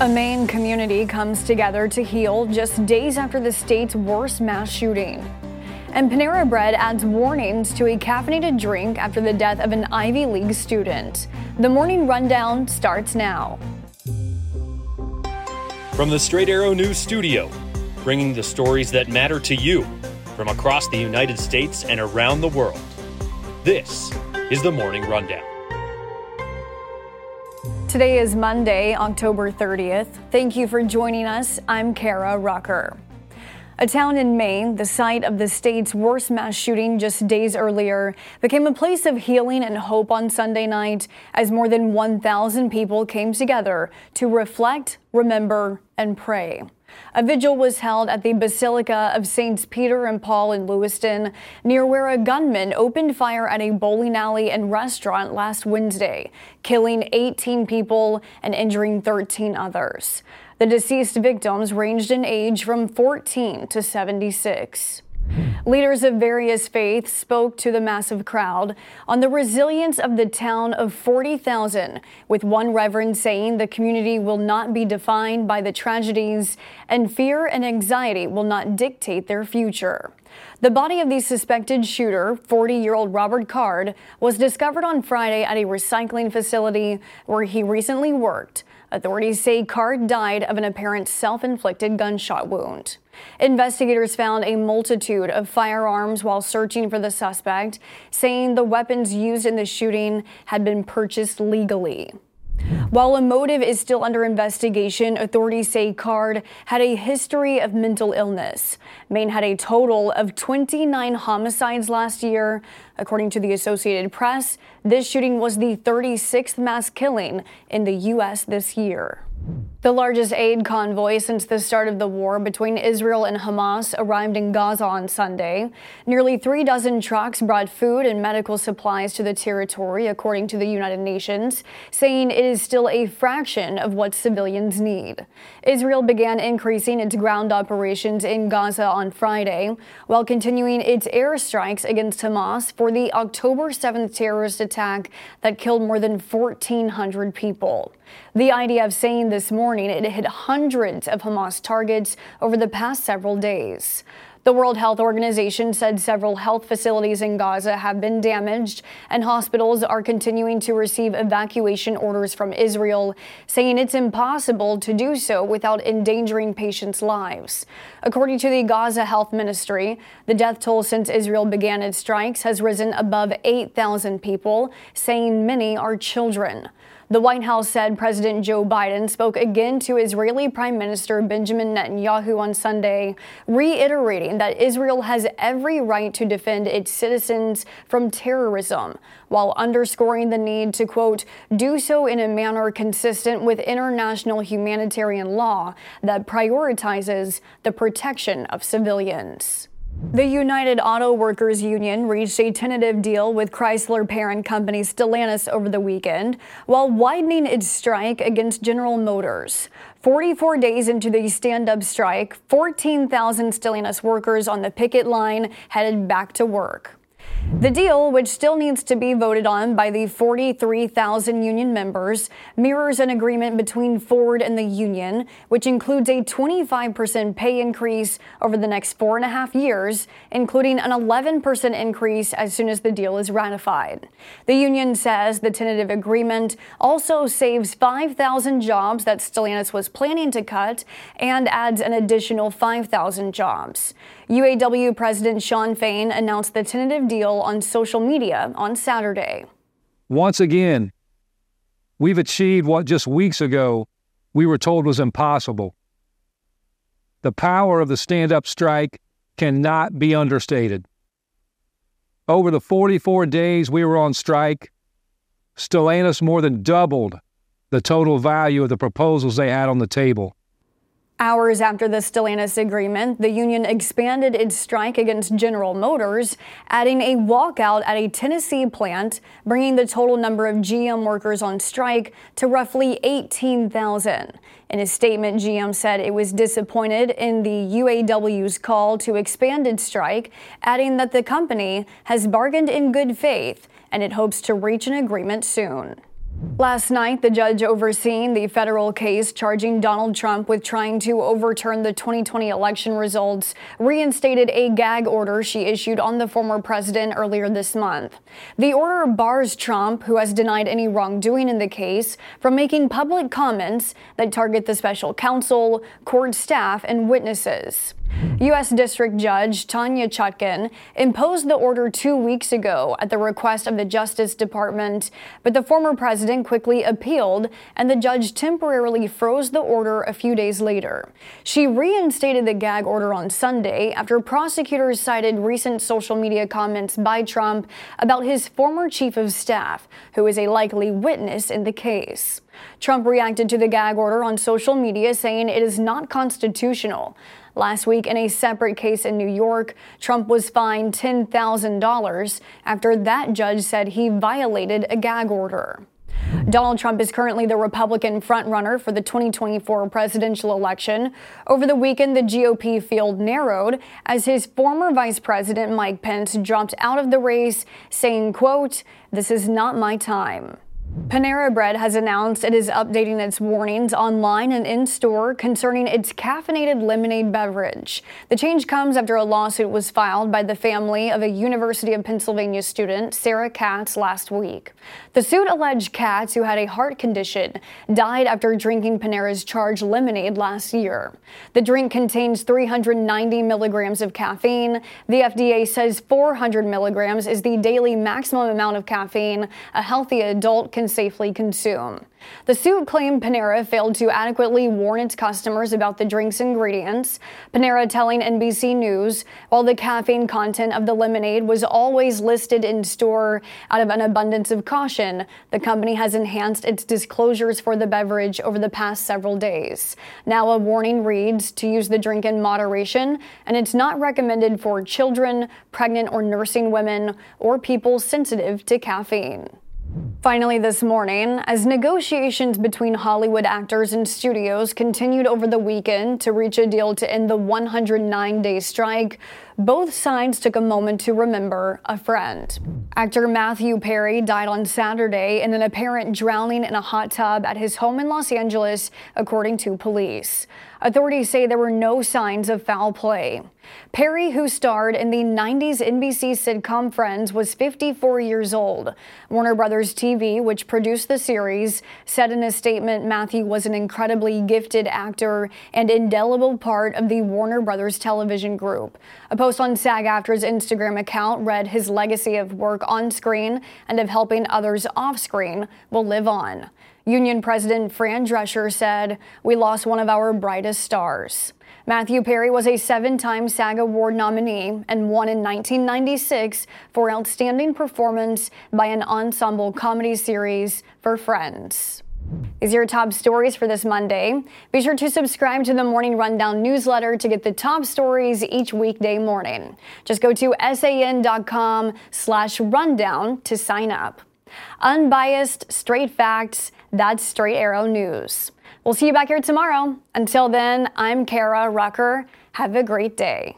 A Maine community comes together to heal just days after the state's worst mass shooting. And Panera Bread adds warnings to a caffeinated drink after the death of an Ivy League student. The morning rundown starts now. From the Straight Arrow News Studio, bringing the stories that matter to you from across the United States and around the world. This is the Morning Rundown. Today is Monday, October 30th. Thank you for joining us. I'm Kara Rucker. A town in Maine, the site of the state's worst mass shooting just days earlier, became a place of healing and hope on Sunday night as more than 1,000 people came together to reflect, remember, and pray. A vigil was held at the Basilica of Saints Peter and Paul in Lewiston, near where a gunman opened fire at a bowling alley and restaurant last Wednesday, killing 18 people and injuring 13 others. The deceased victims ranged in age from 14 to 76. Hmm. Leaders of various faiths spoke to the massive crowd on the resilience of the town of 40,000, with one reverend saying the community will not be defined by the tragedies and fear and anxiety will not dictate their future. The body of the suspected shooter, 40 year old Robert Card, was discovered on Friday at a recycling facility where he recently worked. Authorities say Card died of an apparent self inflicted gunshot wound. Investigators found a multitude of firearms while searching for the suspect, saying the weapons used in the shooting had been purchased legally. While a motive is still under investigation, authorities say Card had a history of mental illness. Maine had a total of 29 homicides last year. According to the Associated Press, this shooting was the 36th mass killing in the U.S. this year. The largest aid convoy since the start of the war between Israel and Hamas arrived in Gaza on Sunday. Nearly three dozen trucks brought food and medical supplies to the territory, according to the United Nations, saying it is still a fraction of what civilians need. Israel began increasing its ground operations in Gaza on Friday, while continuing its airstrikes against Hamas for the October 7th terrorist attack that killed more than 1,400 people. The IDF saying this morning it hit hundreds of Hamas targets over the past several days. The World Health Organization said several health facilities in Gaza have been damaged, and hospitals are continuing to receive evacuation orders from Israel, saying it's impossible to do so without endangering patients' lives. According to the Gaza Health Ministry, the death toll since Israel began its strikes has risen above 8,000 people, saying many are children. The White House said President Joe Biden spoke again to Israeli Prime Minister Benjamin Netanyahu on Sunday, reiterating that Israel has every right to defend its citizens from terrorism, while underscoring the need to, quote, do so in a manner consistent with international humanitarian law that prioritizes the protection of civilians. The United Auto Workers Union reached a tentative deal with Chrysler parent company Stellantis over the weekend while widening its strike against General Motors. 44 days into the stand up strike, 14,000 Stellantis workers on the picket line headed back to work. The deal, which still needs to be voted on by the 43,000 union members, mirrors an agreement between Ford and the union, which includes a 25% pay increase over the next four and a half years, including an 11% increase as soon as the deal is ratified. The union says the tentative agreement also saves 5,000 jobs that Stellantis was planning to cut and adds an additional 5,000 jobs. UAW President Shawn Fain announced the tentative deal on social media on Saturday. Once again, we've achieved what just weeks ago we were told was impossible. The power of the stand up strike cannot be understated. Over the 44 days we were on strike, Stellantis more than doubled the total value of the proposals they had on the table. Hours after the Stellantis agreement, the union expanded its strike against General Motors, adding a walkout at a Tennessee plant, bringing the total number of GM workers on strike to roughly 18,000. In a statement, GM said it was disappointed in the UAW's call to expand its strike, adding that the company has bargained in good faith and it hopes to reach an agreement soon. Last night, the judge overseeing the federal case charging Donald Trump with trying to overturn the 2020 election results reinstated a gag order she issued on the former president earlier this month. The order bars Trump, who has denied any wrongdoing in the case, from making public comments that target the special counsel, court staff, and witnesses. U.S. District Judge Tanya Chutkan imposed the order two weeks ago at the request of the Justice Department, but the former president quickly appealed and the judge temporarily froze the order a few days later. She reinstated the gag order on Sunday after prosecutors cited recent social media comments by Trump about his former chief of staff, who is a likely witness in the case. Trump reacted to the gag order on social media, saying it is not constitutional. Last week, in a separate case in New York, Trump was fined $10,000 after that judge said he violated a gag order. Donald Trump is currently the Republican frontrunner for the 2024 presidential election. Over the weekend, the GOP field narrowed as his former Vice President Mike Pence dropped out of the race, saying, quote, "This is not my time." Panera Bread has announced it is updating its warnings online and in store concerning its caffeinated lemonade beverage. The change comes after a lawsuit was filed by the family of a University of Pennsylvania student, Sarah Katz, last week. The suit alleged Katz, who had a heart condition, died after drinking Panera's charged lemonade last year. The drink contains 390 milligrams of caffeine. The FDA says 400 milligrams is the daily maximum amount of caffeine a healthy adult can can safely consume. The suit claimed Panera failed to adequately warn its customers about the drink's ingredients. Panera telling NBC News, while the caffeine content of the lemonade was always listed in store out of an abundance of caution, the company has enhanced its disclosures for the beverage over the past several days. Now a warning reads to use the drink in moderation, and it's not recommended for children, pregnant or nursing women, or people sensitive to caffeine. Finally, this morning, as negotiations between Hollywood actors and studios continued over the weekend to reach a deal to end the 109 day strike, both sides took a moment to remember a friend. Actor Matthew Perry died on Saturday in an apparent drowning in a hot tub at his home in Los Angeles, according to police. Authorities say there were no signs of foul play. Perry, who starred in the 90s NBC sitcom Friends, was 54 years old. Warner Brothers TV, which produced the series, said in a statement Matthew was an incredibly gifted actor and indelible part of the Warner Brothers television group. A post on SAG AFTRA's Instagram account read his legacy of work on screen and of helping others off screen will live on. Union President Fran Drescher said, We lost one of our brightest stars. Matthew Perry was a seven time SAG Award nominee and won in 1996 for Outstanding Performance by an Ensemble Comedy Series for Friends. These are your top stories for this Monday. Be sure to subscribe to the Morning Rundown newsletter to get the top stories each weekday morning. Just go to san.com slash rundown to sign up. Unbiased, straight facts, that's Straight Arrow News. We'll see you back here tomorrow. Until then, I'm Kara Rucker. Have a great day.